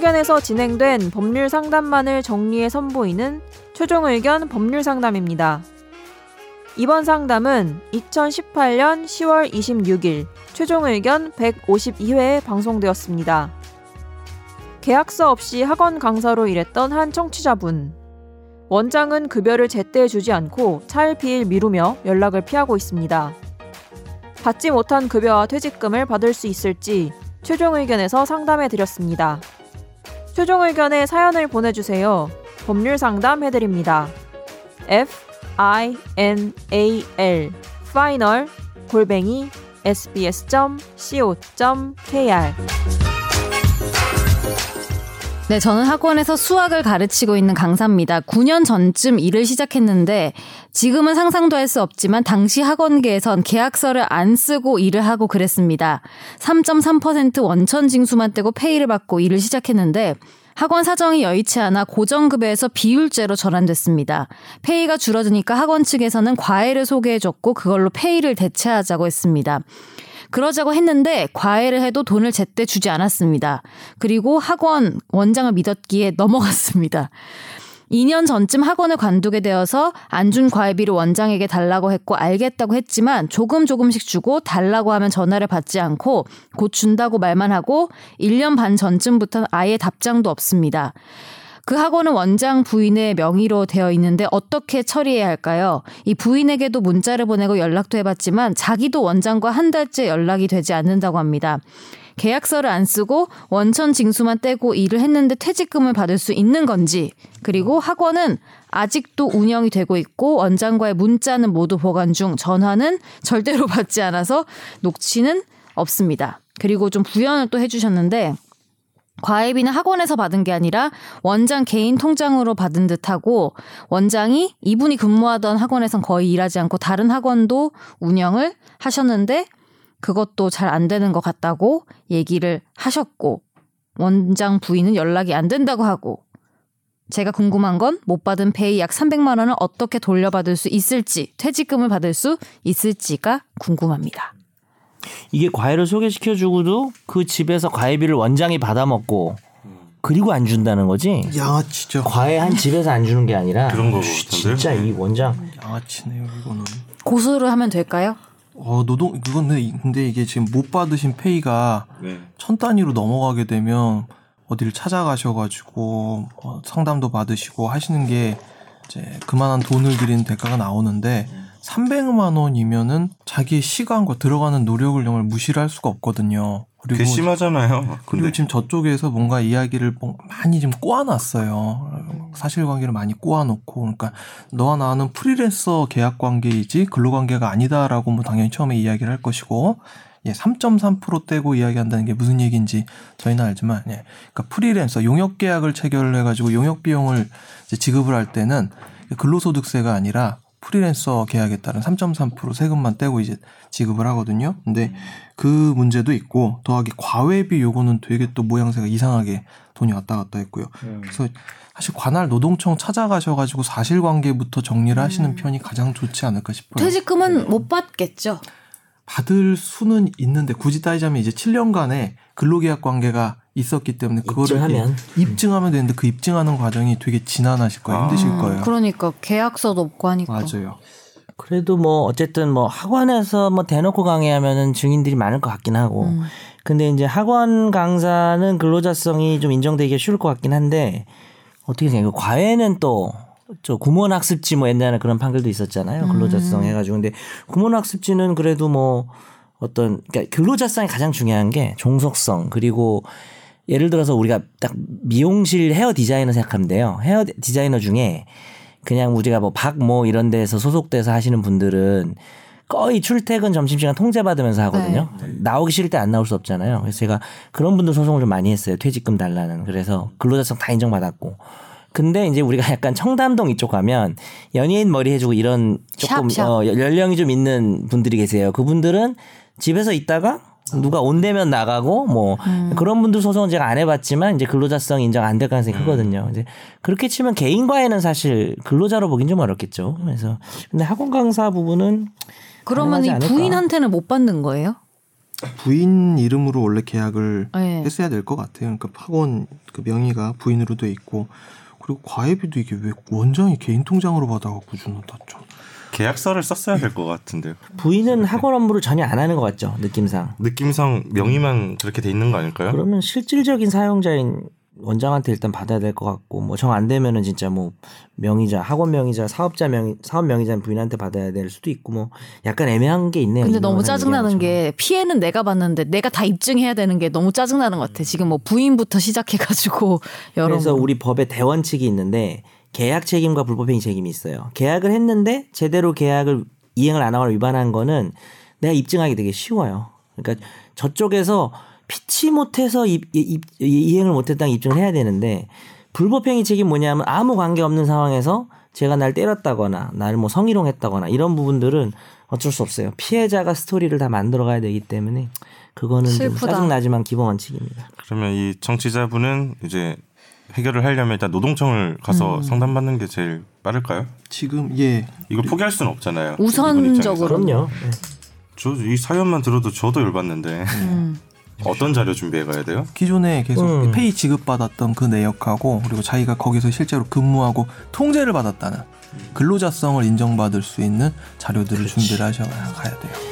최종의견에서 진행된 법률 상담만을 정리해 선보이는 최종 의견 법률 상담입니다. 이번 상담은 2018년 10월 26일 최종 의견 152회에 방송되었습니다. 계약서 없이 학원 강사로 일했던 한 청취자분. 원장은 급여를 제때 주지 않고 차일피일 미루며 연락을 피하고 있습니다. 받지 못한 급여와 퇴직금을 받을 수 있을지 최종 의견에서 상담해 드렸습니다. 최종 의견에 사연을 보내주세요. 법률 상담 해드립니다. F I N A L final 골뱅이 sbs.co.kr 네, 저는 학원에서 수학을 가르치고 있는 강사입니다. 9년 전쯤 일을 시작했는데 지금은 상상도 할 수 없지만 당시 학원계에선 계약서를 안 쓰고 일을 하고 그랬습니다. 3.3% 원천 징수만 떼고 페이를 받고 일을 시작했는데 학원 사정이 여의치 않아 고정급여에서 비율제로 전환됐습니다. 페이가 줄어드니까 학원 측에서는 과외를 소개해줬고 그걸로 페이를 대체하자고 했습니다. 그러자고 했는데 과외를 해도 돈을 제때 주지 않았습니다. 그리고 학원 원장을 믿었기에 넘어갔습니다. 2년 전쯤 학원을 관두게 되어서 안 준 과외비를 원장에게 달라고 했고 알겠다고 했지만 조금 조금씩 주고 달라고 하면 전화를 받지 않고 곧 준다고 말만 하고 1년 반 전쯤부터 아예 답장도 없습니다. 그 학원은 원장 부인의 명의로 되어 있는데 어떻게 처리해야 할까요? 이 부인에게도 문자를 보내고 연락도 해봤지만 자기도 원장과 한 달째 연락이 되지 않는다고 합니다. 계약서를 안 쓰고 원천 징수만 떼고 일을 했는데 퇴직금을 받을 수 있는 건지 그리고 학원은 아직도 운영이 되고 있고 원장과의 문자는 모두 보관 중 전화는 절대로 받지 않아서 녹취는 없습니다. 그리고 좀 부연을 또 해주셨는데 과외비는 학원에서 받은 게 아니라 원장 개인 통장으로 받은 듯하고 원장이 이분이 근무하던 학원에선 거의 일하지 않고 다른 학원도 운영을 하셨는데 그것도 잘 안 되는 것 같다고 얘기를 하셨고 원장 부인은 연락이 안 된다고 하고 제가 궁금한 건 못 받은 페이 약 300만 원을 어떻게 돌려받을 수 있을지 퇴직금을 받을 수 있을지가 궁금합니다. 이게 과외를 소개시켜 주고도 그 집에서 과외비를 원장이 받아 먹고 그리고 안 준다는 거지. 양아치죠. 과외 한 집에서 안 주는 게 아니라 그런 거 진짜 이 원장 양아치네요 이거는. 고소를 하면 될까요? 어 노동 그건 근데, 근데 이게 지금 못 받으신 페이가 네. 천 단위로 넘어가게 되면 어디를 찾아가셔가지고 어, 상담도 받으시고 하시는 게 이제 그만한 돈을 들이는 대가가 나오는데 300만 원이면은 자기의 시간과 들어가는 노력을 정말 무시를 할 수가 없거든요. 그리고 괘씸하잖아요. 그리고 근데 지금 저쪽에서 뭔가 이야기를 뭐 많이 좀 꼬아놨어요. 사실관계를 많이 꼬아놓고, 그러니까 너와 나는 프리랜서 계약 관계이지 근로관계가 아니다라고 뭐 당연히 처음에 이야기를 할 것이고, 예, 3.3% 떼고 이야기한다는 게 무슨 얘기인지 저희는 알지만, 예, 그러니까 프리랜서 용역 계약을 체결을 해가지고 용역 비용을 이제 지급을 할 때는 근로소득세가 아니라 프리랜서 계약에 따른 3.3% 세금만 떼고 이제 지급을 하거든요. 근데 그 문제도 있고 더하기 과외비 요거는 되게 또 모양새가 이상하게 돈이 왔다 갔다 했고요. 그래서 사실 관할 노동청 찾아가셔가지고 사실관계부터 정리를 하시는 편이 가장 좋지 않을까 싶어요. 퇴직금은 못 받겠죠. 받을 수는 있는데 굳이 따지자면 이제 7년간의 근로계약 관계가 있었기 때문에 그거를 입증하면. 예, 입증하면 되는데 그 입증하는 과정이 되게 지난하실 거예요. 힘드실 거예요. 그러니까 계약서도 없고 하니까. 맞아요. 그래도 뭐 어쨌든 뭐 학원에서 뭐 대놓고 강의하면은 증인들이 많을 것 같긴 하고 음. 근데 이제 학원 강사는 근로자성이 좀 인정되기가 쉬울 것 같긴 한데 어떻게 생각해요? 과외는 또 저 구몬 학습지 뭐 옛날에 그런 판결도 있었잖아요. 근로자성 해가지고 근데 구몬 학습지는 그래도 뭐 어떤 그러니까 근로자성이 가장 중요한 게 종속성 그리고 예를 들어서 우리가 딱 미용실 헤어 디자이너 생각하면 돼요. 헤어 디자이너 중에 그냥 우리가 뭐 박뭐 이런 데서 소속돼서 하시는 분들은 거의 출퇴근 점심시간 통제받으면서 하거든요. 나오기 싫을 때 안 나올 수 없잖아요. 그래서 제가 그런 분들 소송을 좀 많이 했어요. 퇴직금 달라는. 그래서 근로자성 다 인정받았고. 근데 이제 우리가 약간 청담동 이쪽 가면 연예인 머리 해주고 이런 조금 샵, 샵. 어, 연령이 좀 있는 분들이 계세요. 그분들은 집에서 있다가 누가 온대면 나가고 뭐 그런 분들 소송은 제가 안 해봤지만 이제 근로자성 인정 안 될 가능성이 크거든요. 이제 그렇게 치면 개인 과외는 사실 근로자로 보긴 좀 어렵겠죠. 그래서 근데 학원 강사 부분은 그러면 이. 부인한테는 못 받는 거예요? 부인 이름으로 원래 계약을 네. 했어야 될 것 같아요. 그러니까 학원 그 명의가 부인으로 돼 있고 그리고 과외비도 이게 왜 원장이 개인 통장으로 받아갖고 주는다 좀. 계약서를 썼어야 될 것 같은데 부인은 학원 업무를 전혀 안 하는 것 같죠 느낌상. 느낌상 명의만 그렇게 돼 있는 거 아닐까요? 그러면 실질적인 사용자인 원장한테 일단 받아야 될 것 같고 뭐 정 안 되면은 진짜 뭐 명의자 학원 명의자 사업자 명의 사업 명의자는 부인한테 받아야 될 수도 있고 뭐 약간 애매한 게 있네요. 근데 너무 짜증나는. 게 피해는 내가 봤는데 내가 다 입증해야 되는 게 너무 짜증나는 것 같아. 지금 뭐 부인부터 시작해가지고 여러 그래서 우리 법에 대원칙이 있는데 계약 책임과 불법행위 책임이 있어요. 계약을 했는데 제대로 계약을 이행을 안 하거나 위반한 거는 내가 입증하기 되게 쉬워요. 그러니까 저쪽에서 피치 못해서 입, 입, 이행을 못했다는 입증을 해야 되는데 불법행위 책임 뭐냐면 아무 관계 없는 상황에서 제가 날 때렸다거나 나를 뭐 성희롱했다거나 이런 부분들은 어쩔 수 없어요. 피해자가 스토리를 다 만들어 가야 되기 때문에 그거는 좀 슬프다. 짜증 나지만 기본 원칙입니다. 그러면 이 정치자분은 이제 해결을 하려면 일단 노동청을 가서 음. 상담받는 게 제일 빠를까요? 지금 예 이거 포기할 수는 없잖아요. 우선적으로. 그럼요. 네. 저이 사연만 들어도 저도 열받는데 음. 어떤 자료 준비해 가야 돼요? 기존에 계속 음. 페이 지급받았던 그 내역하고 그리고 자기가 거기서 실제로 근무하고 통제를 받았다는 근로자성을 인정받을 수 있는 자료들을 준비를 하셔야 가야 돼요.